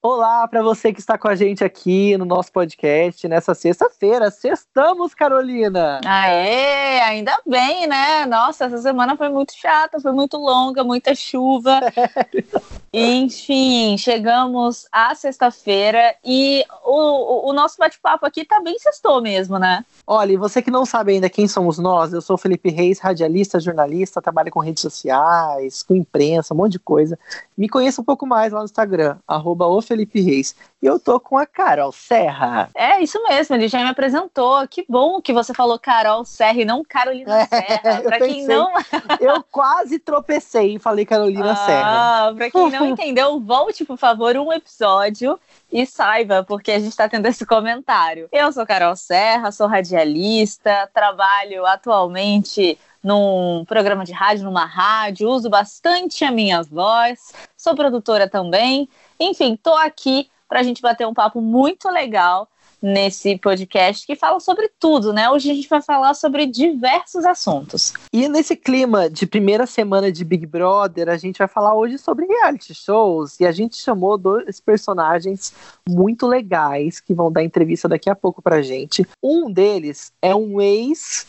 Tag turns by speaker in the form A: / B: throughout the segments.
A: Olá para você que está com a gente aqui no nosso podcast nessa sexta-feira. Sextamos, Carolina!
B: Aê, ainda bem, né? Nossa, essa semana foi muito chata, foi muito longa, muita chuva. Enfim, chegamos à sexta-feira e o, o, o nosso bate-papo aqui tá bem sextou mesmo, né?
A: Olha, e você que não sabe ainda quem somos nós, eu sou o Felipe Reis, radialista, jornalista, trabalho com redes sociais, com imprensa, um monte de coisa. Me conheça um pouco mais lá no Instagram, arroba Felipe Reis. E eu tô com a Carol Serra.
B: É, isso mesmo, ele já me apresentou. Que bom que você falou Carol Serra e não Carolina é, Serra. Pra quem não.
A: eu quase tropecei e falei Carolina
B: ah,
A: Serra.
B: Pra quem não entendeu, volte, por favor, um episódio e saiba, porque a gente está tendo esse comentário. Eu sou Carol Serra, sou radialista, trabalho atualmente num programa de rádio, numa rádio, uso bastante a minha voz, sou produtora também. Enfim, tô aqui para a gente bater um papo muito legal nesse podcast que fala sobre tudo, né? Hoje a gente vai falar sobre diversos assuntos.
A: E nesse clima de primeira semana de Big Brother, a gente vai falar hoje sobre reality shows e a gente chamou dois personagens muito legais que vão dar entrevista daqui a pouco pra gente. Um deles é um ex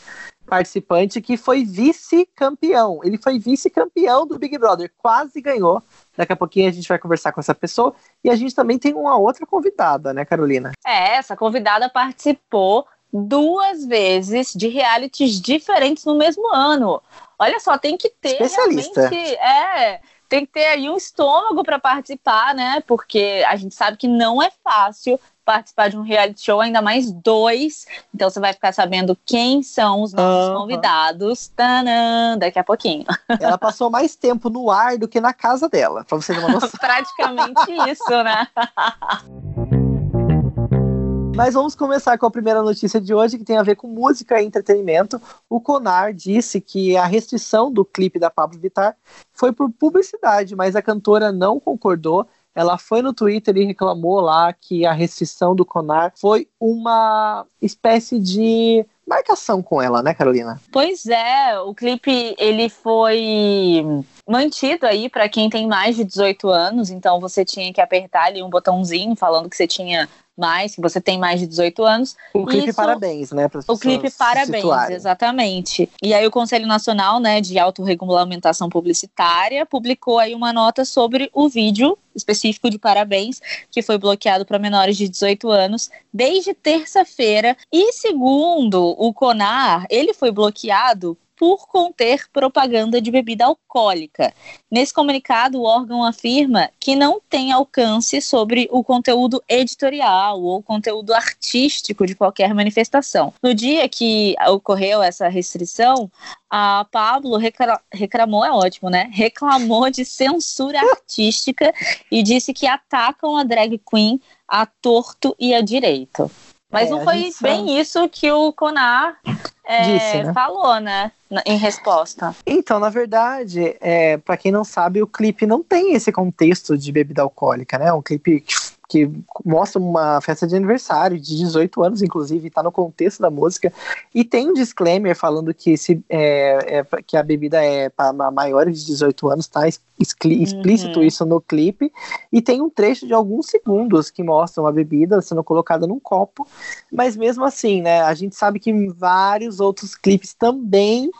A: participante que foi vice-campeão. Ele foi vice-campeão do Big Brother, quase ganhou. Daqui a pouquinho a gente vai conversar com essa pessoa. E a gente também tem uma outra convidada, né, Carolina?
B: É, essa convidada participou duas vezes de realities diferentes no mesmo ano. Olha só, tem que ter
A: Especialista.
B: realmente. É, tem que ter aí um estômago para participar, né? Porque a gente sabe que não é fácil participar de um reality show, ainda mais dois. Então você vai ficar sabendo quem são os nossos uhum. convidados. Tanã, daqui a pouquinho.
A: Ela passou mais tempo no ar do que na casa dela, pra você ter uma noção.
B: Praticamente isso, né?
A: Mas vamos começar com a primeira notícia de hoje, que tem a ver com música e entretenimento. O Conar disse que a restrição do clipe da Pablo Vittar foi por publicidade, mas a cantora não concordou ela foi no Twitter e reclamou lá que a restrição do Conar foi uma espécie de marcação com ela, né, Carolina?
B: Pois é, o clipe ele foi mantido aí para quem tem mais de 18 anos, então você tinha que apertar ali um botãozinho falando que você tinha mais, que você tem mais de 18 anos.
A: O clipe Isso, Parabéns, né?
B: O clipe Parabéns, exatamente. E aí o Conselho Nacional né, de Autorregulamentação Publicitária publicou aí uma nota sobre o vídeo específico de Parabéns, que foi bloqueado para menores de 18 anos desde terça-feira. E segundo o CONAR, ele foi bloqueado por conter propaganda de bebida alcoólica. Nesse comunicado, o órgão afirma que não tem alcance sobre o conteúdo editorial ou conteúdo artístico de qualquer manifestação. No dia que ocorreu essa restrição, a Pablo reclamou, é ótimo, né? Reclamou de censura artística e disse que atacam a drag queen a torto e a direito. Mas é, não foi bem isso que o Conar é, Disse, né? falou, né? Em resposta.
A: Então, na verdade, é, para quem não sabe, o clipe não tem esse contexto de bebida alcoólica, né? É um clipe que que mostra uma festa de aniversário de 18 anos, inclusive, está no contexto da música. E tem um disclaimer falando que, se, é, é que a bebida é para maiores de 18 anos, tá explícito uhum. isso no clipe. E tem um trecho de alguns segundos que mostram a bebida sendo colocada num copo. Mas mesmo assim, né, a gente sabe que em vários outros clipes também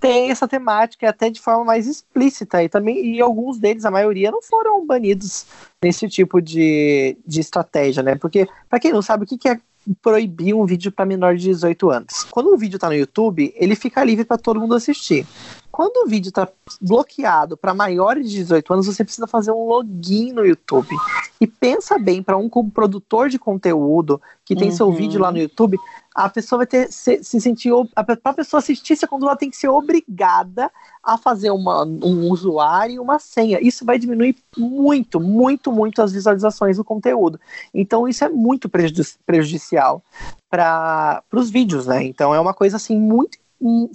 A: tem essa temática até de forma mais explícita e também e alguns deles, a maioria, não foram banidos nesse tipo de, de estratégia, né? Porque, para quem não sabe, o que, que é proibir um vídeo para menor de 18 anos? Quando um vídeo está no YouTube, ele fica livre para todo mundo assistir. Quando o vídeo está bloqueado para maiores de 18 anos, você precisa fazer um login no YouTube. E pensa bem, para um produtor de conteúdo que tem uhum. seu vídeo lá no YouTube, a pessoa vai ter se, se sentir. Para a pessoa assistir esse conteúdo, ela tem que ser obrigada a fazer uma, um usuário e uma senha. Isso vai diminuir muito, muito, muito as visualizações do conteúdo. Então, isso é muito prejudicial para os vídeos, né? Então, é uma coisa assim muito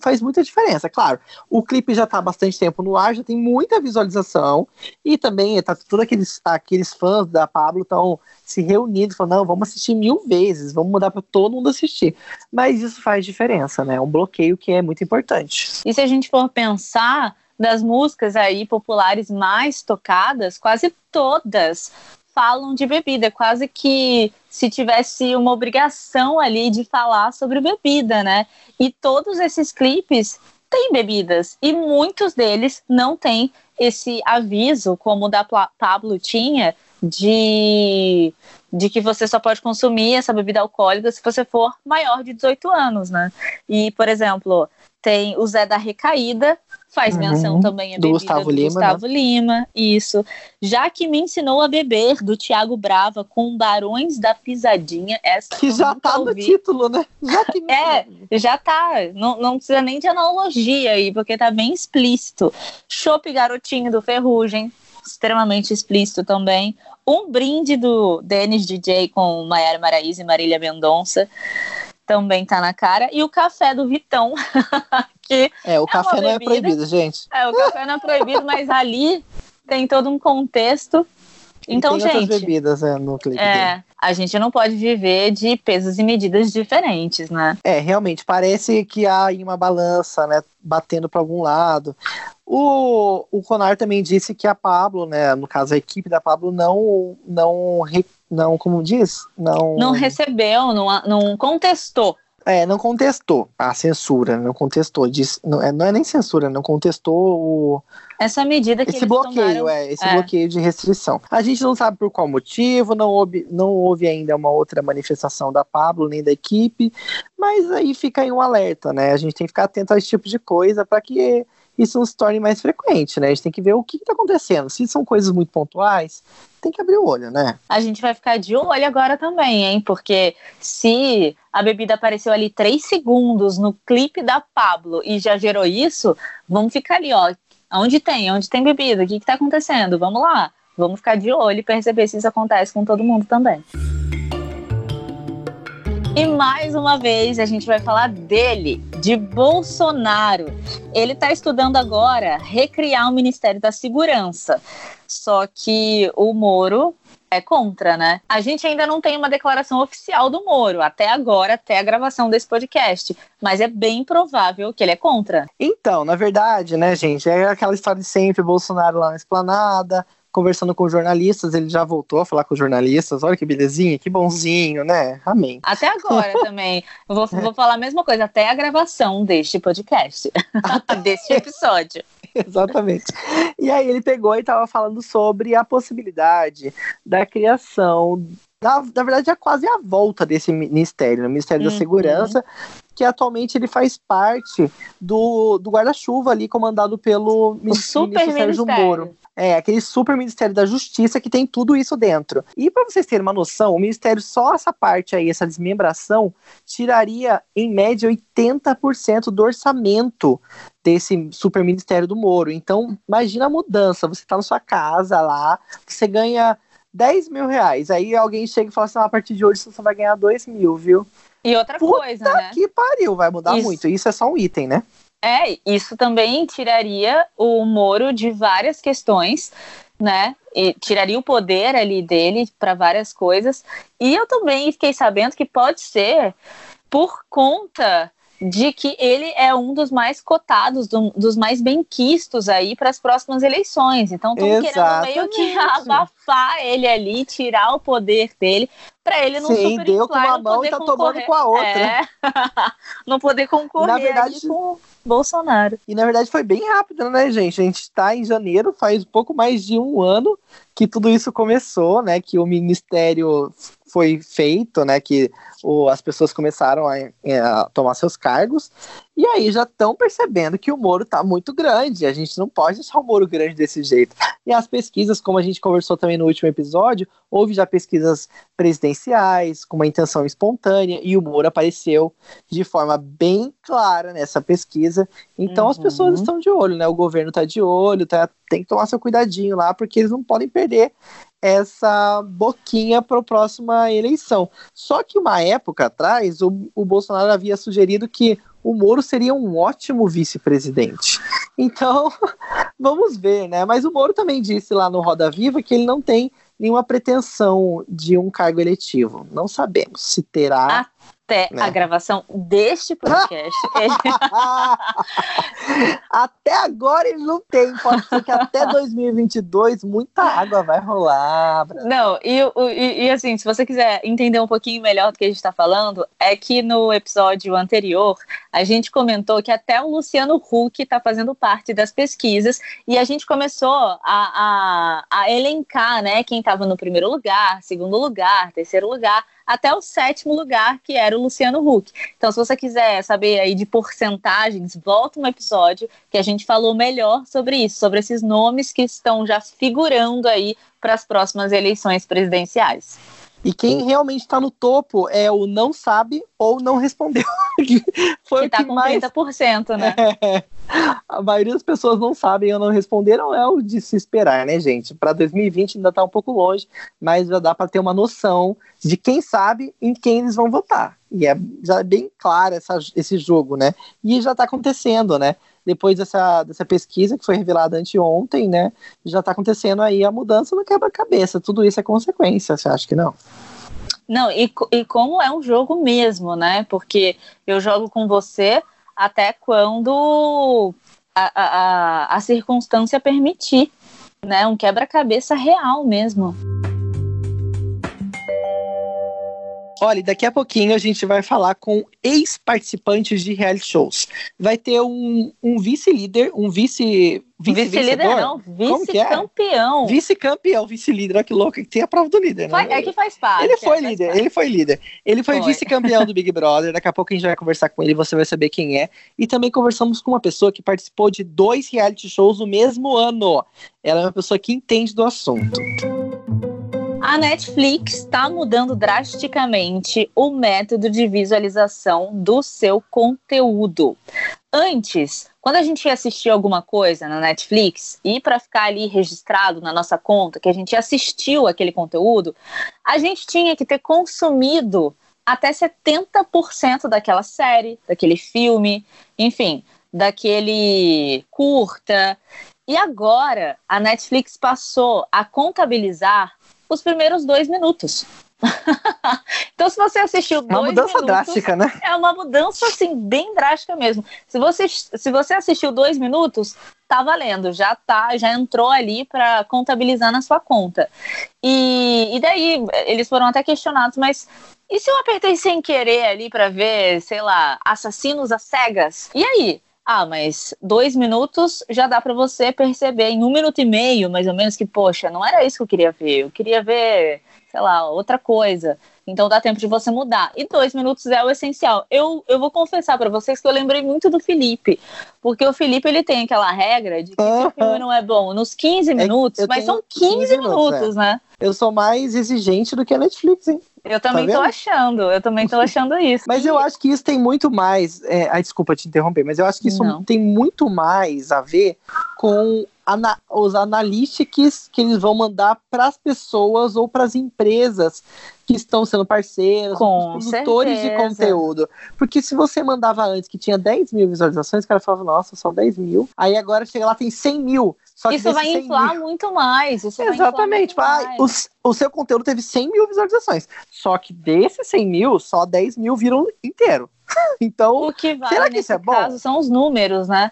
A: faz muita diferença. Claro, o clipe já está há bastante tempo no ar, já tem muita visualização e também tá todos aqueles, aqueles fãs da Pablo estão se reunindo, falando, não, vamos assistir mil vezes, vamos mudar para todo mundo assistir. Mas isso faz diferença, né? É um bloqueio que é muito importante.
B: E se a gente for pensar das músicas aí populares mais tocadas, quase todas falam de bebida, quase que se tivesse uma obrigação ali de falar sobre bebida, né? E todos esses clipes têm bebidas e muitos deles não têm esse aviso, como o da Pablo tinha, de, de que você só pode consumir essa bebida alcoólica se você for maior de 18 anos, né? E, por exemplo, tem o Zé da Recaída, faz menção uhum, também a bebida do Gustavo, do Lima, Gustavo né? Lima, isso. Já que me ensinou a beber, do Tiago Brava, com Barões da Pisadinha. Essa
A: que já tá ouvi. no título, né?
B: Já que é, já tá. Não, não precisa nem de analogia aí, porque tá bem explícito. Chopp Garotinho do Ferrugem, extremamente explícito também. Um brinde do Dennis DJ com Maiara Maraíza e Marília Mendonça também tá na cara. E o café do Vitão. que
A: é, o é café não é proibido, gente.
B: É, o café não é proibido, mas ali tem todo um contexto. Então,
A: tem
B: gente.
A: bebidas é, no clipe.
B: É, dele. a gente não pode viver de pesos e medidas diferentes, né?
A: É, realmente, parece que há uma balança, né? Batendo para algum lado. O, o Conar também disse que a Pablo, né? No caso, a equipe da Pablo não, não não, como diz? Não,
B: não recebeu, não, não contestou.
A: É, não contestou a censura, não contestou, disse, não, é, não é nem censura, não contestou o,
B: essa medida que
A: esse bloqueio,
B: tomaram,
A: é, esse é. bloqueio de restrição. A gente não sabe por qual motivo, não houve, não houve ainda uma outra manifestação da Pablo nem da equipe, mas aí fica aí um alerta, né? A gente tem que ficar atento a esse tipo de coisa para que isso não se torne mais frequente, né? A gente tem que ver o que está acontecendo. Se são coisas muito pontuais, tem que abrir o olho, né?
B: A gente vai ficar de olho agora também, hein? Porque se a bebida apareceu ali três segundos no clipe da Pablo e já gerou isso, vamos ficar ali, ó. Onde tem? Onde tem bebida? O que está acontecendo? Vamos lá. Vamos ficar de olho e perceber se isso acontece com todo mundo também. E mais uma vez a gente vai falar dele, de Bolsonaro. Ele está estudando agora recriar o Ministério da Segurança. Só que o Moro é contra, né? A gente ainda não tem uma declaração oficial do Moro, até agora, até a gravação desse podcast. Mas é bem provável que ele é contra.
A: Então, na verdade, né, gente, é aquela história de sempre, Bolsonaro lá na esplanada, conversando com jornalistas, ele já voltou a falar com jornalistas. Olha que belezinha, que bonzinho, né? Amém.
B: Até agora também. Vou, vou falar a mesma coisa, até a gravação deste podcast, deste episódio.
A: Exatamente. E aí ele pegou e estava falando sobre a possibilidade da criação na, na verdade, é quase a volta desse ministério, o Ministério uhum. da Segurança, que atualmente ele faz parte do, do guarda-chuva ali, comandado pelo
B: o super Sérgio Moro.
A: É, aquele super Ministério da Justiça que tem tudo isso dentro. E para vocês terem uma noção, o Ministério, só essa parte aí, essa desmembração, tiraria em média 80% do orçamento desse super Ministério do Moro. Então, imagina a mudança. Você está na sua casa lá, você ganha 10 mil reais. Aí alguém chega e fala assim: ah, a partir de hoje você só vai ganhar 2 mil, viu?
B: E outra Puta coisa, né?
A: que pariu, vai mudar isso. muito. Isso é só um item, né?
B: É, isso também tiraria o Moro de várias questões, né? E tiraria o poder ali dele para várias coisas. E eu também fiquei sabendo que pode ser por conta de que ele é um dos mais cotados, do, dos mais benquistos aí para as próximas eleições. Então estão querendo meio que abafar ele ali, tirar o poder dele, para ele não
A: Sim, deu com uma mão e tá tomando com a outra. É.
B: não poder concorrer Na verdade, com Bolsonaro.
A: E na verdade foi bem rápido, né, gente? A gente está em janeiro, faz pouco mais de um ano que tudo isso começou, né? Que o ministério foi feito, né? Que o, as pessoas começaram a, a, tomar seus cargos, e aí já estão percebendo que o Moro está muito grande. A gente não pode deixar o Moro grande desse jeito. E as pesquisas, como a gente conversou também no último episódio, houve já pesquisas presidenciais, com uma intenção espontânea, e o Moro apareceu de forma bem clara nessa pesquisa. Então uhum. as pessoas estão de olho, né? O governo está de olho, tá, tem que tomar seu cuidadinho lá, porque eles não podem perder essa boquinha para a próxima eleição. Só que uma época atrás, o, o Bolsonaro havia sugerido que o Moro seria um ótimo vice-presidente. Então, vamos ver, né? Mas o Moro também disse lá no Roda Viva que ele não tem nenhuma pretensão de um cargo eletivo. Não sabemos se terá
B: até né? a gravação deste podcast.
A: até agora ele não tem, pode ser que até 2022 muita água vai rolar.
B: Não, e, e, e, assim, se você quiser entender um pouquinho melhor do que a gente está falando, é que no episódio anterior a gente comentou que até o Luciano Huck está fazendo parte das pesquisas e a gente começou a, a, a elencar, né, quem estava no primeiro lugar, segundo lugar, terceiro lugar até o sétimo lugar, que era o Luciano Huck. Então, se você quiser saber aí de porcentagens, volta um episódio que a gente falou melhor sobre isso, sobre esses nomes que estão já figurando aí para as próximas eleições presidenciais.
A: E quem realmente está no topo é o não sabe ou não respondeu.
B: Foi que tá com mais... 30%, né?
A: É, a maioria das pessoas não sabem ou não responderam, é o de se esperar, né, gente? Para 2020 ainda está um pouco longe, mas já dá para ter uma noção de quem sabe em quem eles vão votar. E é já é bem claro essa, esse jogo, né? E já está acontecendo, né? Depois dessa, dessa pesquisa que foi revelada anteontem, né, já está acontecendo aí a mudança no quebra-cabeça. Tudo isso é consequência, você acha que não?
B: Não, e, e como é um jogo mesmo, né? Porque eu jogo com você até quando a, a, a circunstância permitir, né? Um quebra-cabeça real mesmo.
A: Olha, daqui a pouquinho a gente vai falar com ex-participantes de reality shows. Vai ter um, um vice-líder, um vice.
B: Vice-líder vice não, vice-campeão.
A: É? Vice-campeão, vice-líder, olha que louco, que tem a prova do líder, né?
B: É que faz parte.
A: Ele foi é, líder, ele foi líder. Ele foi, foi. vice-campeão do Big Brother, daqui a pouco a gente vai conversar com ele, você vai saber quem é. E também conversamos com uma pessoa que participou de dois reality shows no mesmo ano. Ela é uma pessoa que entende do assunto.
B: A Netflix está mudando drasticamente o método de visualização do seu conteúdo. Antes, quando a gente ia assistir alguma coisa na Netflix e para ficar ali registrado na nossa conta que a gente assistiu aquele conteúdo, a gente tinha que ter consumido até 70% daquela série, daquele filme, enfim, daquele curta. E agora a Netflix passou a contabilizar os primeiros dois minutos. então, se você assistiu
A: uma dois mudança
B: minutos,
A: drástica, né?
B: É uma mudança assim bem drástica mesmo. Se você se você assistiu dois minutos, tá valendo, já tá, já entrou ali para contabilizar na sua conta. E, e daí eles foram até questionados, mas e se eu apertei sem querer ali para ver, sei lá, assassinos às cegas? E aí? Ah, mas dois minutos já dá para você perceber em um minuto e meio, mais ou menos, que, poxa, não era isso que eu queria ver. Eu queria ver, sei lá, outra coisa. Então dá tempo de você mudar. E dois minutos é o essencial. Eu, eu vou confessar para vocês que eu lembrei muito do Felipe. Porque o Felipe ele tem aquela regra de que se o filme não é bom nos 15 é minutos, é, mas são 15, 15 minutos, minutos é. né?
A: Eu sou mais exigente do que a Netflix, hein?
B: Eu também tá tô achando, eu também tô achando isso.
A: mas eu acho que isso tem muito mais. É, ai, desculpa te interromper, mas eu acho que isso Não. tem muito mais a ver com ana os analíticos que eles vão mandar para as pessoas ou para as empresas que estão sendo parceiros,
B: Com
A: os produtores
B: certeza.
A: de conteúdo. Porque se você mandava antes que tinha 10 mil visualizações, o cara falava, nossa, só 10 mil. Aí agora chega lá, tem 100 mil.
B: Isso vai inflar mil... muito mais.
A: Exatamente.
B: Muito ah,
A: mais. O, o seu conteúdo teve 100 mil visualizações. Só que desses 100 mil, só 10 mil viram inteiro. Então,
B: o que vale será que isso é bom? caso são os números, né?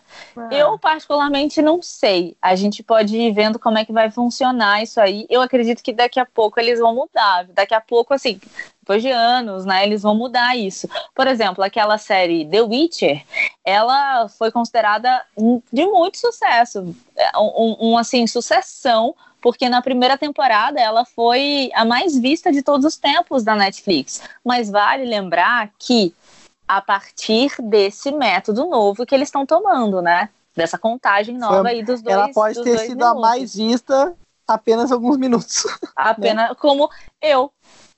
B: É. Eu particularmente não sei. A gente pode ir vendo como é que vai funcionar isso aí. Eu acredito que daqui a pouco eles vão mudar. Daqui a pouco, assim, depois de anos, né, eles vão mudar isso. Por exemplo, aquela série The Witcher, ela foi considerada de muito sucesso, é, um, um assim, sucessão porque na primeira temporada ela foi a mais vista de todos os tempos da Netflix. Mas vale lembrar que a partir desse método novo que eles estão tomando, né? Dessa contagem nova Foi, aí dos dois.
A: Ela pode ter sido minutos. a mais vista apenas alguns minutos.
B: Apenas né? como eu.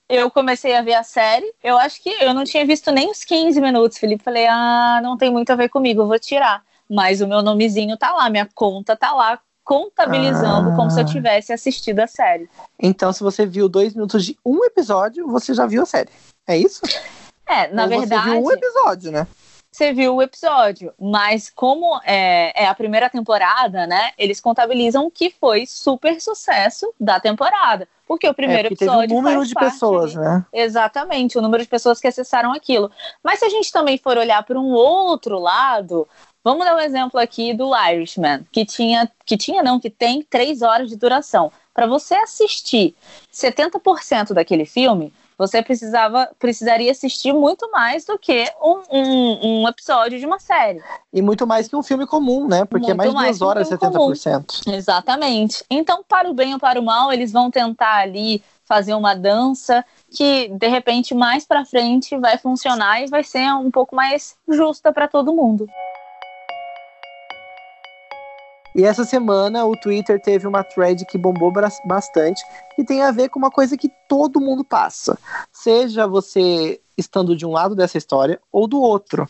B: Eu comecei a ver a série, eu acho que eu não tinha visto nem os 15 minutos, Felipe. Falei, ah, não tem muito a ver comigo, eu vou tirar. Mas o meu nomezinho tá lá, minha conta tá lá, contabilizando ah. como se eu ah. tivesse assistido a série.
A: Então, se você viu dois minutos de um episódio, você já viu a série. É isso?
B: É, na
A: Ou
B: verdade.
A: Você viu um episódio, né?
B: você viu o episódio. Mas como é, é, a primeira temporada, né? Eles contabilizam que foi super sucesso da temporada. Porque o primeiro é, porque episódio.
A: Teve um número de pessoas, né?
B: Exatamente, o número de pessoas que acessaram aquilo. Mas se a gente também for olhar para um outro lado, vamos dar um exemplo aqui do Irishman, que tinha, que tinha não, que tem três horas de duração. Para você assistir 70% daquele filme, você precisava, precisaria assistir muito mais do que um, um, um, episódio de uma série.
A: E muito mais que um filme comum, né? Porque é muito é mais de duas horas, um 70%.
B: Comum. Exatamente. Então, para o bem ou para o mal, eles vão tentar ali fazer uma dança que de repente mais para frente vai funcionar e vai ser um pouco mais justa para todo mundo.
A: E essa semana o Twitter teve uma thread que bombou bastante e tem a ver com uma coisa que todo mundo passa. Seja você estando de um lado dessa história ou do outro.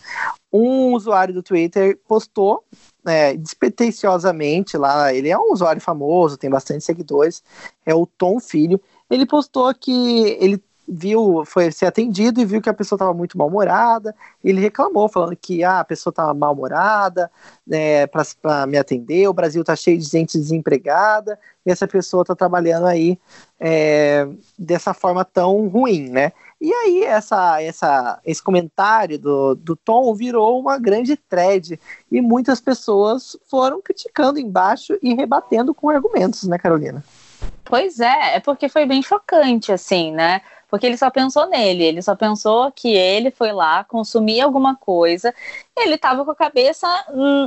A: Um usuário do Twitter postou é, despretensiosamente lá, ele é um usuário famoso, tem bastante seguidores, é o Tom Filho. Ele postou que ele viu, foi ser atendido e viu que a pessoa estava muito mal-humorada. Ele reclamou, falando que ah, a pessoa estava mal-humorada né, para me atender. O Brasil está cheio de gente desempregada e essa pessoa está trabalhando aí é, dessa forma tão ruim, né? E aí essa, essa, esse comentário do, do Tom virou uma grande thread e muitas pessoas foram criticando embaixo e rebatendo com argumentos, né, Carolina?
B: Pois é, é porque foi bem chocante, assim, né? Porque ele só pensou nele, ele só pensou que ele foi lá consumir alguma coisa, ele estava com a cabeça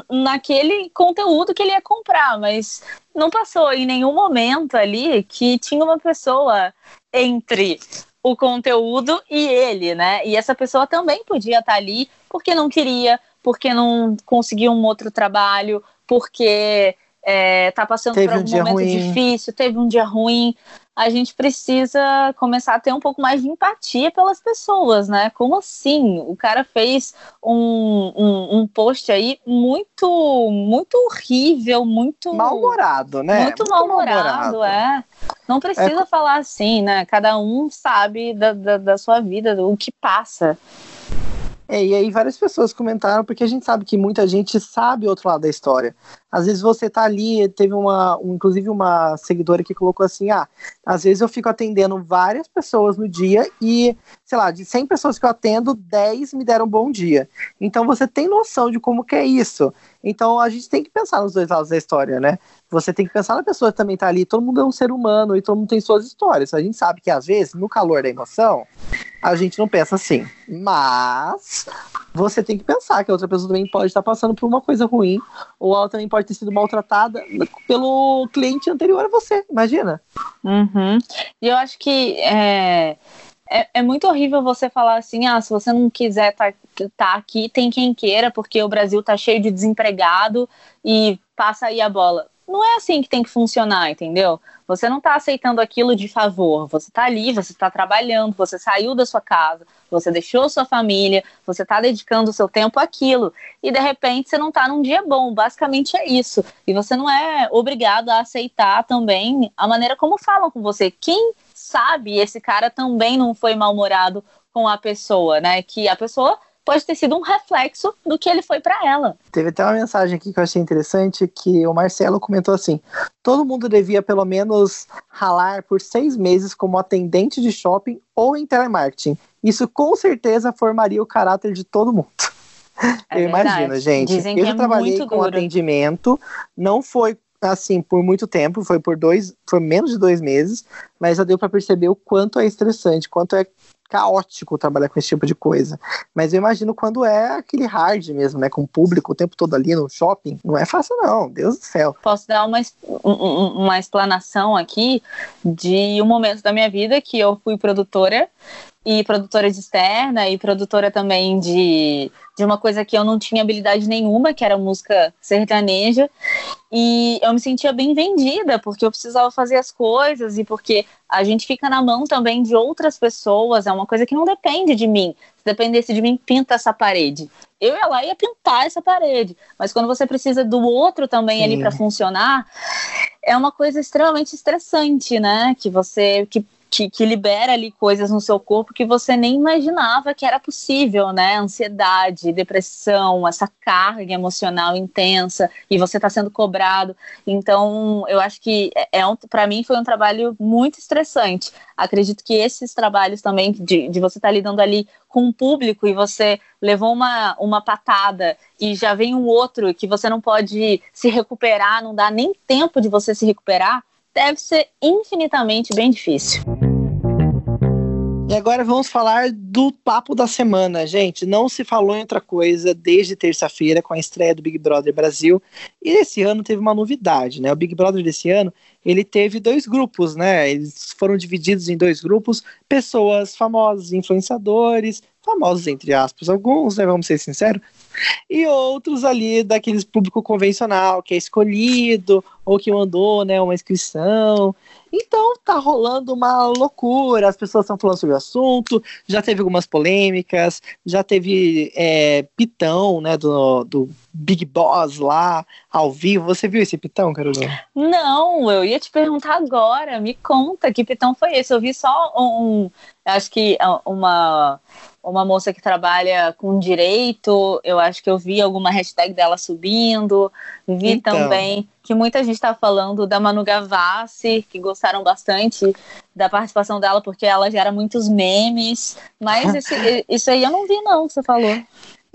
B: naquele conteúdo que ele ia comprar, mas não passou em nenhum momento ali que tinha uma pessoa entre o conteúdo e ele, né? E essa pessoa também podia estar ali porque não queria, porque não conseguiu um outro trabalho, porque é, tá passando teve por algum um momento ruim. difícil, teve um dia ruim a gente precisa começar a ter um pouco mais de empatia pelas pessoas, né? Como assim? O cara fez um, um, um post aí muito, muito horrível, muito.
A: Mal-humorado, né?
B: Muito, muito mal-humorado, mal é. Não precisa é... falar assim, né? Cada um sabe da, da, da sua vida, do que passa.
A: É, e aí várias pessoas comentaram, porque a gente sabe que muita gente sabe o outro lado da história. Às vezes você tá ali, teve uma, um, inclusive uma seguidora que colocou assim, ah, às vezes eu fico atendendo várias pessoas no dia e, sei lá, de 100 pessoas que eu atendo, 10 me deram um bom dia. Então você tem noção de como que é isso. Então a gente tem que pensar nos dois lados da história, né? Você tem que pensar na pessoa que também tá ali, todo mundo é um ser humano e todo mundo tem suas histórias. A gente sabe que às vezes, no calor da emoção, a gente não pensa assim. Mas você tem que pensar que a outra pessoa também pode estar passando por uma coisa ruim, ou ela também pode ter sido maltratada pelo cliente anterior a você, imagina.
B: Uhum. E eu acho que é, é, é, muito horrível você falar assim, ah, se você não quiser estar tá, tá aqui, tem quem queira, porque o Brasil tá cheio de desempregado e passa aí a bola. Não é assim que tem que funcionar, entendeu? Você não está aceitando aquilo de favor. Você está ali, você está trabalhando, você saiu da sua casa, você deixou sua família, você está dedicando o seu tempo àquilo. E de repente você não está num dia bom. Basicamente é isso. E você não é obrigado a aceitar também a maneira como falam com você. Quem sabe esse cara também não foi mal-humorado com a pessoa, né? Que a pessoa pode ter sido um reflexo do que ele foi para ela.
A: Teve até uma mensagem aqui que eu achei interessante que o Marcelo comentou assim: todo mundo devia pelo menos ralar por seis meses como atendente de shopping ou em telemarketing. Isso com certeza formaria o caráter de todo mundo. É eu verdade. imagino, gente. Dizem eu é trabalhei com duro. atendimento, não foi assim por muito tempo, foi por dois, foi menos de dois meses, mas já deu para perceber o quanto é estressante, quanto é caótico trabalhar com esse tipo de coisa. Mas eu imagino quando é aquele hard mesmo, né? Com o público o tempo todo ali no shopping. Não é fácil, não. Deus do céu.
B: Posso dar uma, uma explanação aqui de um momento da minha vida que eu fui produtora e produtora externa e produtora também de, de uma coisa que eu não tinha habilidade nenhuma, que era música sertaneja. E eu me sentia bem vendida, porque eu precisava fazer as coisas e porque a gente fica na mão também de outras pessoas, é uma coisa que não depende de mim. Se dependesse de mim, pinta essa parede. Eu ia lá e ia pintar essa parede. Mas quando você precisa do outro também Sim. ali para funcionar, é uma coisa extremamente estressante, né? Que você que que, que, libera ali coisas no seu corpo que você nem imaginava que era possível, né? Ansiedade, depressão, essa carga emocional intensa e você está sendo cobrado. Então, eu acho que é, é um, para mim foi um trabalho muito estressante. Acredito que esses trabalhos também de, de você estar tá lidando ali com um público e você levou uma, uma patada e já vem um outro que você não pode se recuperar, não dá nem tempo de você se recuperar deve ser infinitamente bem difícil.
A: E agora vamos falar do papo da semana, gente. Não se falou em outra coisa desde terça-feira com a estreia do Big Brother Brasil. E esse ano teve uma novidade, né? O Big Brother desse ano, ele teve dois grupos, né? Eles foram divididos em dois grupos, pessoas famosas, influenciadores, famosos entre aspas, alguns, né, vamos ser sinceros, e outros ali daqueles público convencional que é escolhido ou que mandou, né, uma inscrição. Então tá rolando uma loucura, as pessoas estão falando sobre o assunto, já teve algumas polêmicas, já teve é, pitão, né, do, do Big Boss lá, ao vivo. Você viu esse pitão, Carolina?
B: Não, eu ia te perguntar agora, me conta que pitão foi esse. Eu vi só um, acho que uma uma moça que trabalha com direito, eu acho que eu vi alguma hashtag dela subindo, vi então. também que muita gente está falando da Manu Gavassi, que gostaram bastante da participação dela, porque ela gera muitos memes, mas esse, isso aí eu não vi não, que você falou.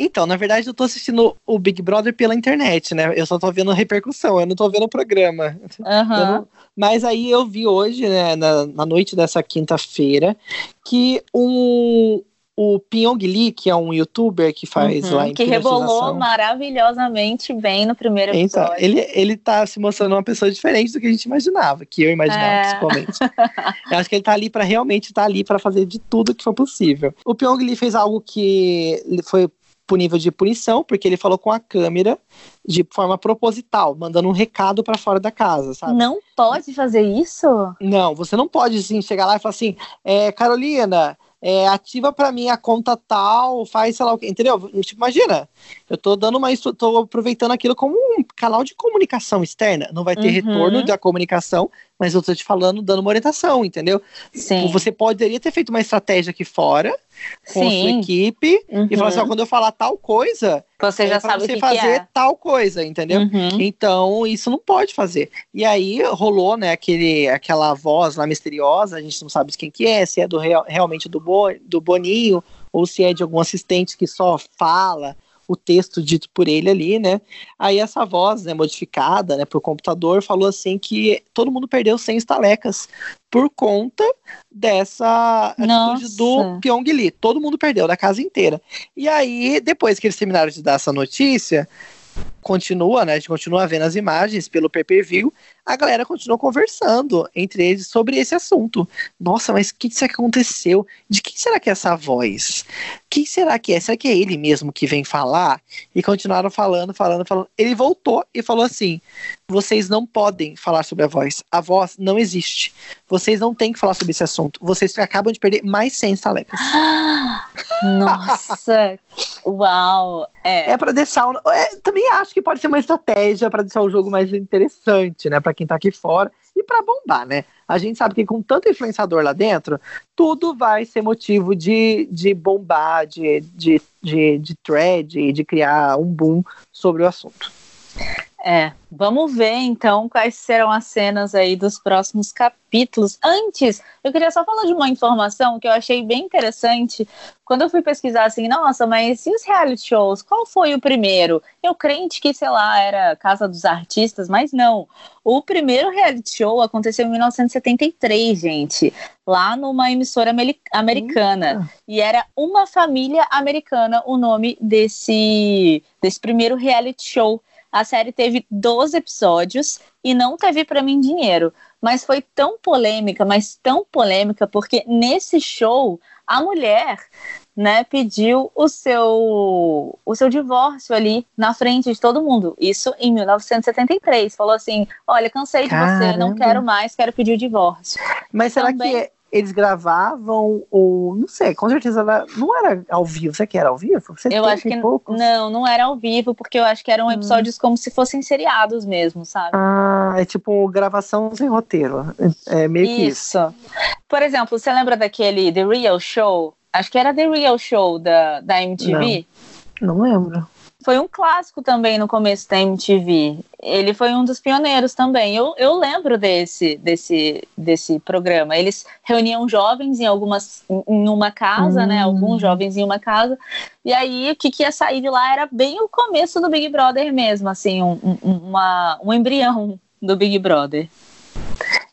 A: Então, na verdade, eu tô assistindo o Big Brother pela internet, né? Eu só tô vendo repercussão, eu não tô vendo o programa.
B: Uhum.
A: Não... Mas aí eu vi hoje, né, na, na noite dessa quinta-feira, que um, o Pyong Lee, que é um youtuber que faz uhum, lá em
B: Que rebolou maravilhosamente bem no primeiro então, episódio.
A: Então, ele, ele tá se mostrando uma pessoa diferente do que a gente imaginava, que eu imaginava, é. principalmente. eu acho que ele tá ali para realmente estar tá ali para fazer de tudo que for possível. O Pyong Lee fez algo que foi nível de punição, porque ele falou com a câmera de forma proposital, mandando um recado para fora da casa, sabe?
B: Não pode fazer isso?
A: Não, você não pode assim chegar lá e falar assim, é, Carolina, é, ativa para mim a conta tal, faz sei lá o que, entendeu? Tipo, imagina, eu tô dando uma, tô aproveitando aquilo como um canal de comunicação externa, não vai ter uhum. retorno da comunicação, mas eu tô te falando, dando uma orientação, entendeu?
B: Sim.
A: Você poderia ter feito uma estratégia aqui fora, com Sim. a sua equipe, uhum. e falar assim, ó, quando eu falar tal coisa,
B: você já é sabe
A: você
B: que
A: fazer
B: que é.
A: tal coisa, entendeu?
B: Uhum.
A: Então, isso não pode fazer. E aí rolou, né, aquele, aquela voz lá misteriosa, a gente não sabe quem que é, se é do real, realmente do, Bo, do Boninho, ou se é de algum assistente que só fala o texto dito por ele ali, né? Aí essa voz, né, modificada, né, por computador, falou assim que todo mundo perdeu 100 estalecas por conta dessa Nossa. atitude do Pyong Lee. Todo mundo perdeu, da casa inteira. E aí, depois que eles terminaram de dar essa notícia, continua, né? A gente continua vendo as imagens pelo pay-per-view, a galera continua conversando entre eles sobre esse assunto. Nossa, mas o que será que aconteceu? De quem será que é essa voz? Quem será que é? Será que é ele mesmo que vem falar? E continuaram falando, falando, falando. Ele voltou e falou assim: vocês não podem falar sobre a voz. A voz não existe. Vocês não têm que falar sobre esse assunto. Vocês acabam de perder mais 100 estalecas.
B: Nossa! Uau!
A: É, é para deixar. É, também acho que pode ser uma estratégia para deixar o jogo mais interessante, né? Para quem tá aqui fora e para bombar, né? A gente sabe que com tanto influenciador lá dentro, tudo vai ser motivo de, de bombar, de, de, de, de thread, de criar um boom sobre o assunto.
B: É, vamos ver então quais serão as cenas aí dos próximos capítulos. Antes, eu queria só falar de uma informação que eu achei bem interessante. Quando eu fui pesquisar assim, nossa, mas e os reality shows? Qual foi o primeiro? Eu crente que, sei lá, era Casa dos Artistas, mas não. O primeiro reality show aconteceu em 1973, gente, lá numa emissora americana. E era Uma Família Americana o nome desse, desse primeiro reality show. A série teve 12 episódios e não teve para mim dinheiro, mas foi tão polêmica, mas tão polêmica porque nesse show a mulher, né, pediu o seu o seu divórcio ali na frente de todo mundo. Isso em 1973. Falou assim: "Olha, cansei Caramba. de você, não quero mais, quero pedir o divórcio".
A: Mas será Também... que eles gravavam ou não sei, com certeza não era ao vivo. Você que era ao vivo? Você
B: eu acho que poucos? não, não era ao vivo, porque eu acho que eram hum. episódios hum. como se fossem seriados mesmo, sabe?
A: Ah, é tipo gravação sem roteiro. É meio isso. que isso.
B: Por exemplo, você lembra daquele The Real Show? Acho que era The Real Show da, da MTV.
A: Não, não lembro
B: foi um clássico também no começo da MTV. Ele foi um dos pioneiros também. Eu, eu lembro desse, desse, desse programa. Eles reuniam jovens em algumas em uma casa, né? hum. né? Alguns jovens em uma casa. E aí o que, que ia sair de lá era bem o começo do Big Brother mesmo, assim, um, um, uma, um embrião do Big Brother.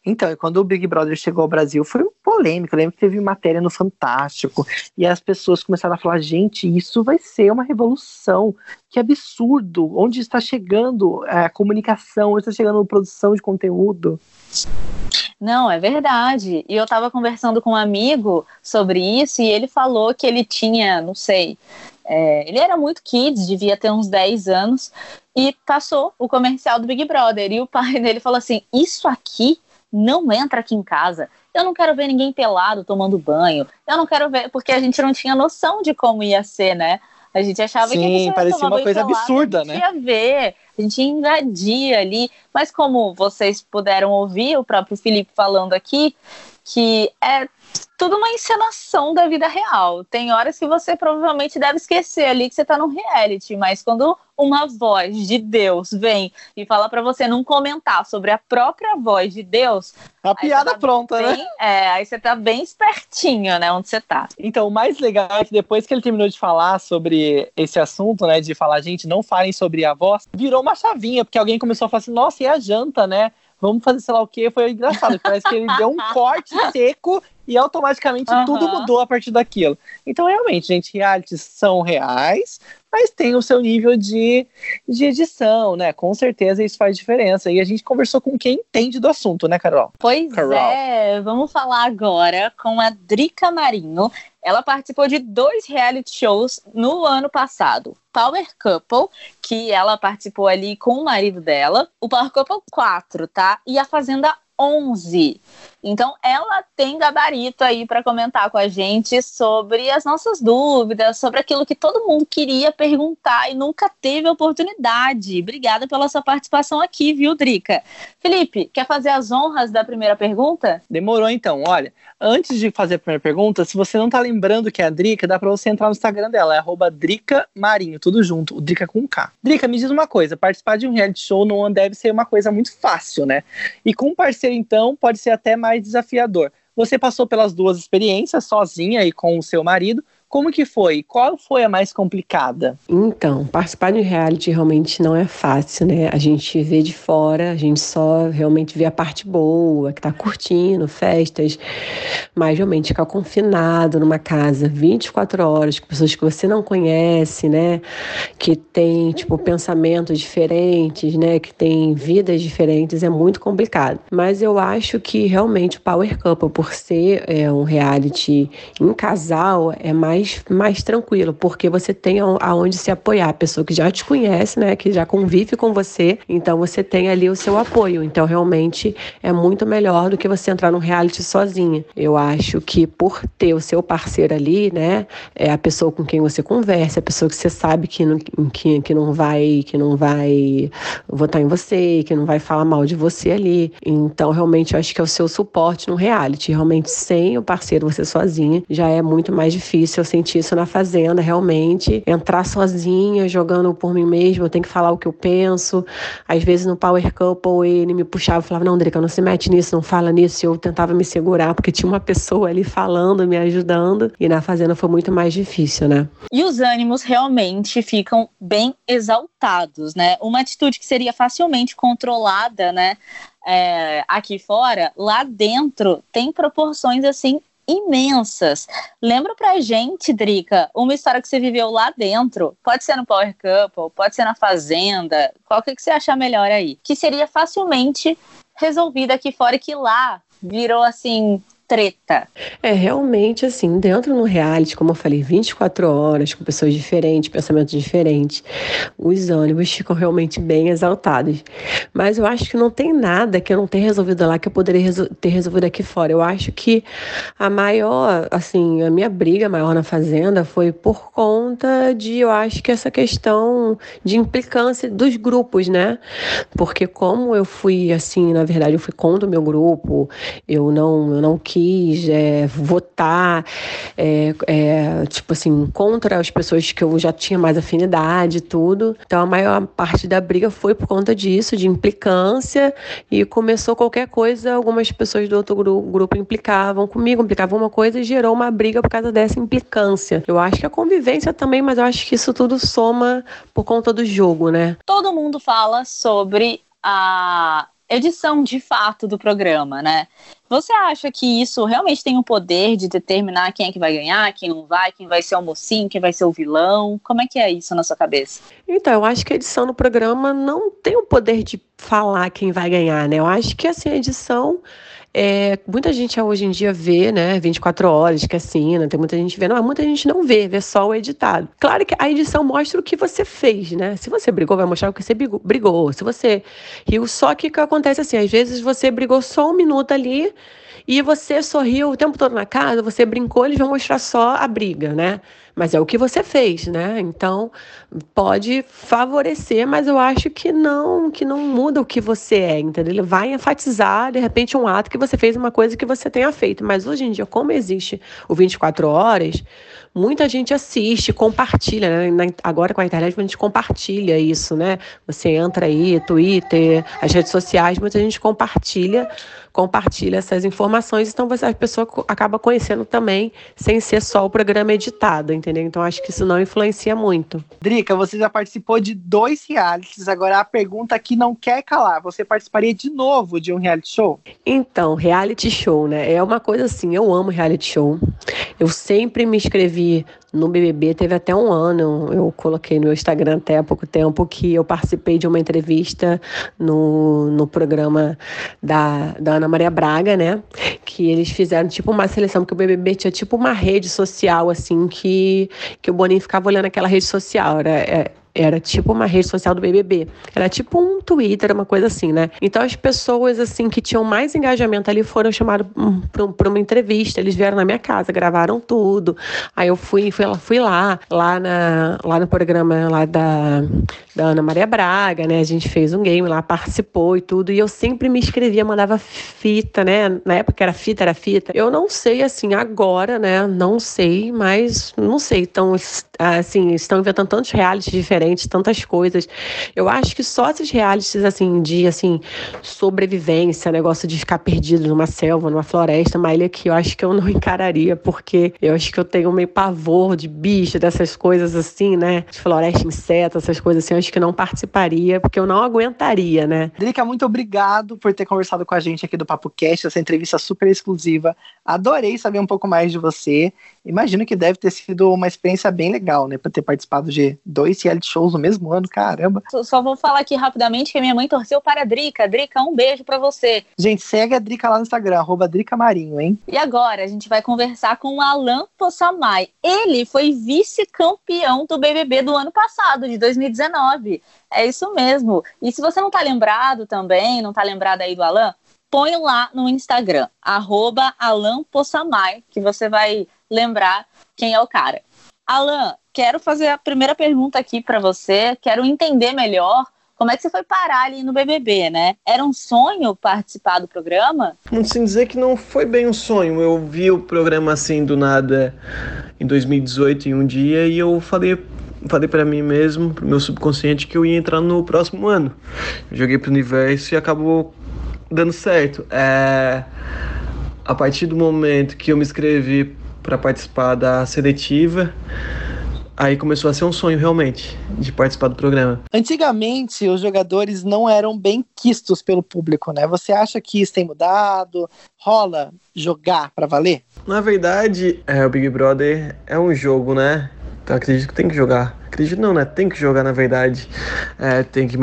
A: Então, quando o Big Brother chegou ao Brasil, foi polêmico. Eu lembro que teve matéria no Fantástico e as pessoas começaram a falar: gente, isso vai ser uma revolução. Que absurdo! Onde está chegando a comunicação? Onde está chegando a produção de conteúdo?
B: Não, é verdade. E eu estava conversando com um amigo sobre isso e ele falou que ele tinha, não sei, é, ele era muito kids, devia ter uns 10 anos, e passou o comercial do Big Brother. E o pai dele falou assim: Isso aqui não entra aqui em casa. Eu não quero ver ninguém pelado tomando banho. Eu não quero ver, porque a gente não tinha noção de como ia ser, né? A gente achava
A: Sim,
B: que
A: a parecia uma coisa pelado, absurda, né?
B: Ia ver, a gente invadia ali. Mas como vocês puderam ouvir o próprio Felipe falando aqui, que é tudo uma encenação da vida real. Tem horas que você provavelmente deve esquecer ali que você tá num reality, mas quando uma voz de Deus vem e fala para você não comentar sobre a própria voz de Deus,
A: a piada tá pronta,
B: bem,
A: né?
B: É, aí você tá bem espertinho, né, onde você tá.
A: Então, o mais legal é que depois que ele terminou de falar sobre esse assunto, né, de falar, gente, não falem sobre a voz, virou uma chavinha, porque alguém começou a falar assim, nossa, e a janta, né? Vamos fazer sei lá o que, foi engraçado. Parece que ele deu um corte seco e automaticamente uhum. tudo mudou a partir daquilo. Então, realmente, gente, realities são reais, mas tem o seu nível de, de edição, né? Com certeza isso faz diferença. E a gente conversou com quem entende do assunto, né, Carol?
B: Pois
A: Carol.
B: é, vamos falar agora com a Drica Marinho. Ela participou de dois reality shows no ano passado. Power Couple, que ela participou ali com o marido dela. O Power Couple 4, tá? E a Fazenda 11. Então, ela tem gabarito aí para comentar com a gente sobre as nossas dúvidas, sobre aquilo que todo mundo queria perguntar e nunca teve oportunidade. Obrigada pela sua participação aqui, viu, Drica? Felipe, quer fazer as honras da primeira pergunta?
A: Demorou então. Olha, antes de fazer a primeira pergunta, se você não está lembrando que é a Drica, dá para você entrar no Instagram dela, é Drica Marinho, tudo junto, o Drica com K. Drica, me diz uma coisa, participar de um reality show não deve ser uma coisa muito fácil, né? E com um parceiro, então, pode ser até mais mais desafiador. Você passou pelas duas experiências, sozinha e com o seu marido. Como que foi? Qual foi a mais complicada?
C: Então, participar de reality realmente não é fácil, né? A gente vê de fora, a gente só realmente vê a parte boa, que tá curtindo, festas, mas realmente ficar confinado numa casa 24 horas com pessoas que você não conhece, né? Que tem, tipo, pensamentos diferentes, né? Que tem vidas diferentes, é muito complicado. Mas eu acho que realmente o Power Couple, por ser é, um reality em casal, é mais mais, mais tranquilo, porque você tem aonde se apoiar, a pessoa que já te conhece, né, que já convive com você, então você tem ali o seu apoio. Então realmente é muito melhor do que você entrar num reality sozinha. Eu acho que por ter o seu parceiro ali, né, é a pessoa com quem você conversa, a pessoa que você sabe que não, que, que não vai que não vai votar em você, que não vai falar mal de você ali. Então realmente eu acho que é o seu suporte no reality. Realmente sem o parceiro você sozinha já é muito mais difícil senti isso na fazenda, realmente. Entrar sozinha, jogando por mim mesma, eu tenho que falar o que eu penso. Às vezes no Power Couple ele me puxava e falava: Não, Drica, não se mete nisso, não fala nisso. E eu tentava me segurar, porque tinha uma pessoa ali falando, me ajudando. E na fazenda foi muito mais difícil, né?
B: E os ânimos realmente ficam bem exaltados, né? Uma atitude que seria facilmente controlada, né? É, aqui fora, lá dentro tem proporções assim imensas. Lembra pra gente, Drica, uma história que você viveu lá dentro. Pode ser no Power Couple, pode ser na Fazenda, qual que, você achar melhor aí? Que seria facilmente resolvida aqui fora e que lá virou assim treta.
C: É, realmente, assim, dentro no reality, como eu falei, 24 horas, com pessoas diferentes, pensamentos diferentes, os ânimos ficam realmente bem exaltados. Mas eu acho que não tem nada que eu não tenha resolvido lá que eu poderia resol ter resolvido aqui fora. Eu acho que a maior, assim, a minha briga maior na Fazenda foi por conta de, eu acho que essa questão de implicância dos grupos, né? Porque como eu fui, assim, na verdade, eu fui contra o meu grupo, eu não, eu não quis quis é, votar, é, é, tipo assim, contra as pessoas que eu já tinha mais afinidade e tudo. Então a maior parte da briga foi por conta disso, de implicância, e começou qualquer coisa, algumas pessoas do outro grupo, grupo implicavam comigo, implicavam uma coisa e gerou uma briga por causa dessa implicância. Eu acho que a convivência também, mas eu acho que isso tudo soma por conta do jogo, né?
B: Todo mundo fala sobre a edição de fato do programa, né? Você acha que isso realmente tem o poder de determinar quem é que vai ganhar, quem não vai, quem vai ser o mocinho, quem vai ser o vilão? Como é que é isso na sua cabeça?
C: Então, eu acho que a edição do programa não tem o poder de falar quem vai ganhar, né? Eu acho que assim, a edição é, muita gente hoje em dia vê, né, 24 horas que assina, tem muita gente vendo, mas muita gente não vê, vê só o editado. Claro que a edição mostra o que você fez, né? Se você brigou, vai mostrar o que você brigou. Se você riu, só que o que acontece assim, às vezes você brigou só um minuto ali e você sorriu o tempo todo na casa, você brincou, eles vão mostrar só a briga, né? Mas é o que você fez, né? Então pode favorecer, mas eu acho que não, que não muda o que você é, entendeu? Ele vai enfatizar de repente um ato que você fez uma coisa que você tenha feito. Mas hoje em dia, como existe o 24 horas, muita gente assiste, compartilha, né? Agora com a internet a gente compartilha isso, né? Você entra aí, Twitter, as redes sociais, muita gente compartilha compartilha essas informações, então você, a pessoa acaba conhecendo também, sem ser só o programa editado, entendeu? Então acho que isso não influencia muito.
A: Drica, você já participou de dois realities, agora a pergunta que não quer calar, você participaria de novo de um reality show?
C: Então, reality show, né? É uma coisa assim, eu amo reality show. Eu sempre me inscrevi no BBB, teve até um ano, eu coloquei no meu Instagram até há pouco tempo, que eu participei de uma entrevista no, no programa da, da Ana Maria Braga, né? Que eles fizeram tipo uma seleção, porque o BBB tinha tipo uma rede social, assim, que, que o Boninho ficava olhando aquela rede social. Era, é, era tipo uma rede social do BBB. Era tipo um Twitter, uma coisa assim, né? Então as pessoas, assim, que tinham mais engajamento ali foram chamadas para uma entrevista. Eles vieram na minha casa, gravaram tudo. Aí eu fui, fui, fui lá, lá, na, lá no programa lá da, da Ana Maria Braga, né? A gente fez um game lá, participou e tudo. E eu sempre me inscrevia, mandava fita, né? Na época era fita, era fita. Eu não sei, assim, agora, né? Não sei, mas não sei. Então, assim, estão inventando tantos realities diferentes diferentes, tantas coisas. Eu acho que só esses realities, assim, de, assim, sobrevivência, negócio de ficar perdido numa selva, numa floresta, uma ilha que eu acho que eu não encararia, porque eu acho que eu tenho meio pavor de bicho, dessas coisas assim, né? De floresta, inseto, essas coisas assim, eu acho que não participaria, porque eu não aguentaria, né?
A: Drica, muito obrigado por ter conversado com a gente aqui do Papo Cast, essa entrevista super exclusiva. Adorei saber um pouco mais de você. Imagino que deve ter sido uma experiência bem legal, né? Por ter participado de dois reality shows no mesmo ano, caramba.
B: Só vou falar aqui rapidamente que a minha mãe torceu para a Drica. Drica, um beijo para você.
A: Gente, segue a Drica lá no Instagram, arroba Drica Marinho, hein?
B: E agora a gente vai conversar com o Alan Possamay. Ele foi vice-campeão do BBB do ano passado, de 2019. É isso mesmo. E se você não tá lembrado também, não tá lembrado aí do Alan, põe lá no Instagram, arroba Alan Possamay, que você vai lembrar quem é o cara. Alan, quero fazer a primeira pergunta aqui para você. Quero entender melhor como é que você foi parar ali no BBB, né? Era um sonho participar do programa?
D: Não sei dizer que não foi bem um sonho. Eu vi o programa assim do nada em 2018 em um dia e eu falei falei para mim mesmo, pro meu subconsciente que eu ia entrar no próximo ano. Joguei pro universo e acabou dando certo. É a partir do momento que eu me inscrevi para participar da seletiva, aí começou a ser um sonho realmente de participar do programa.
A: Antigamente, os jogadores não eram bem quistos pelo público, né? Você acha que isso tem mudado? Rola jogar para valer?
D: Na verdade, é, o Big Brother é um jogo, né? Então acredito que tem que jogar. Acredito não, né? Tem que jogar, na verdade. É, tem que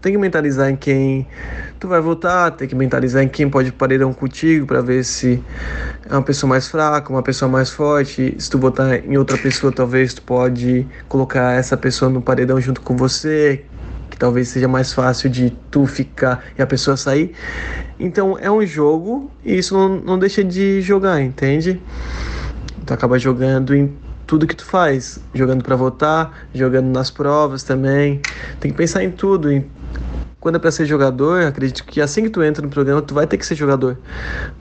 D: tem que mentalizar em quem tu vai votar, tem que mentalizar em quem pode paredão contigo para ver se é uma pessoa mais fraca, uma pessoa mais forte. Se tu votar em outra pessoa, talvez tu pode colocar essa pessoa no paredão junto com você, que talvez seja mais fácil de tu ficar e a pessoa sair. Então é um jogo e isso não, não deixa de jogar, entende? Tu acaba jogando em tudo que tu faz, jogando para votar, jogando nas provas também. Tem que pensar em tudo, em quando é para ser jogador, acredito que assim que tu entra no programa, tu vai ter que ser jogador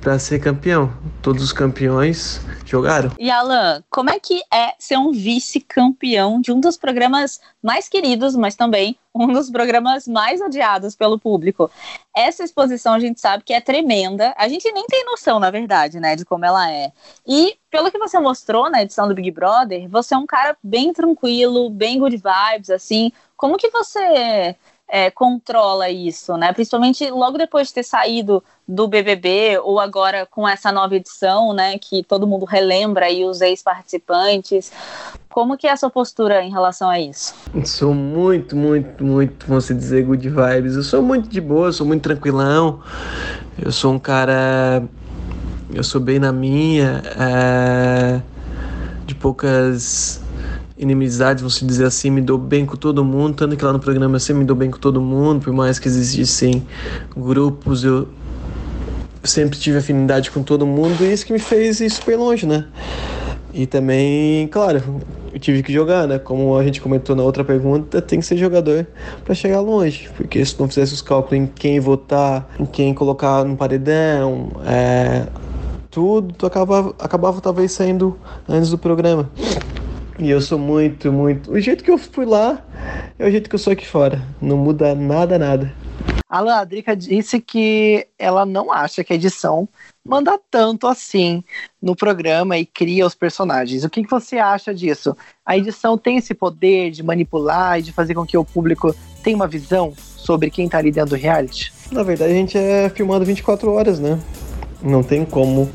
D: para ser campeão. Todos os campeões jogaram.
B: E Alan, como é que é ser um vice-campeão de um dos programas mais queridos, mas também um dos programas mais odiados pelo público? Essa exposição a gente sabe que é tremenda. A gente nem tem noção, na verdade, né, de como ela é. E pelo que você mostrou na edição do Big Brother, você é um cara bem tranquilo, bem good vibes, assim. Como que você é, controla isso, né? Principalmente logo depois de ter saído do BBB ou agora com essa nova edição, né? Que todo mundo relembra aí os ex-participantes. Como que é a sua postura em relação a isso?
D: Sou muito, muito, muito, vamos dizer, good vibes. Eu sou muito de boa, sou muito tranquilão. Eu sou um cara... Eu sou bem na minha, é, de poucas inimizades, vamos dizer assim, me dou bem com todo mundo, tanto que lá no programa eu sempre me dou bem com todo mundo, por mais que existissem grupos, eu sempre tive afinidade com todo mundo e isso que me fez ir super longe, né? E também, claro, eu tive que jogar, né? Como a gente comentou na outra pergunta, tem que ser jogador para chegar longe, porque se não fizesse os cálculos em quem votar, em quem colocar no paredão, é, tudo, tu acabava, acabava talvez saindo antes do programa. E eu sou muito, muito. O jeito que eu fui lá é o jeito que eu sou aqui fora. Não muda nada, nada.
A: A Ladrica disse que ela não acha que a edição manda tanto assim no programa e cria os personagens. O que, que você acha disso? A edição tem esse poder de manipular e de fazer com que o público tenha uma visão sobre quem tá ali dentro do reality?
D: Na verdade, a gente é filmado 24 horas, né? Não tem como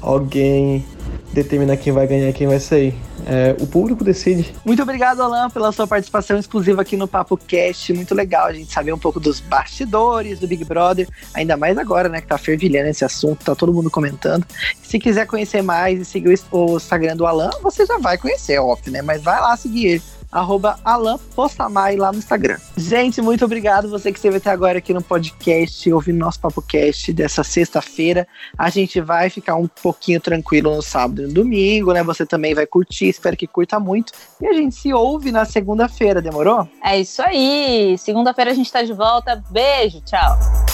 D: alguém determinar quem vai ganhar e quem vai sair. É, o público decide.
A: Muito obrigado, Alan, pela sua participação exclusiva aqui no Papo Cast. Muito legal a gente saber um pouco dos bastidores do Big Brother, ainda mais agora, né, que tá fervilhando esse assunto, tá todo mundo comentando. Se quiser conhecer mais e seguir o Instagram do Alan, você já vai conhecer, óbvio, né? Mas vai lá seguir ele arroba Alan Possamay lá no Instagram. Gente, muito obrigado você que esteve até agora aqui no podcast, ouvindo nosso Papo Cast dessa sexta-feira. A gente vai ficar um pouquinho tranquilo no sábado e no domingo, né? Você também vai curtir, espero que curta muito. E a gente se ouve na segunda-feira, demorou?
B: É isso aí. Segunda-feira a gente tá de volta. Beijo, tchau.